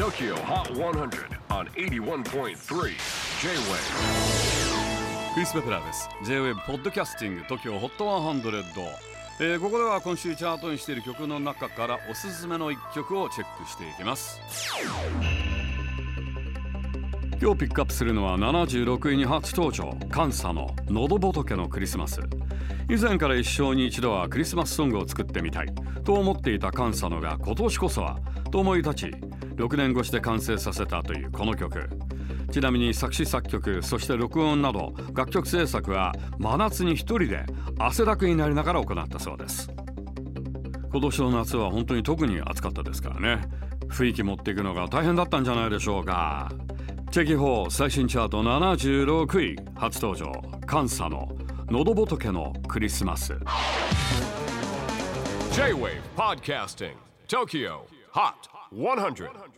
TOKYO HOT 100 on 81.3 J-WAVE クリス・ベプラーです。J-WAVE ポッドキャスティング TOKYO HOT 100、えーここでは今週チャートにしている曲の中からおすすめの一曲をチェックしていきます。今日ピックアップするのは76位に初登場カンサの「喉仏のクリスマス」以前から一生に一度はクリスマスソングを作ってみたいと思っていたカンサノが今年こそはと思い立ち6年越しで完成させたというこの曲。ちなみに作詞作曲そして録音など楽曲制作は真夏に一人で汗だくになりながら行ったそうです。今年の夏は本当に特に暑かったですからね。雰囲気持っていくのが大変だったんじゃないでしょうか。チェキホー最新チャート76位初登場。カンサの喉仏のクリスマス。J-WAVE PODCASTING TOKYO HOT 100. 100. 100.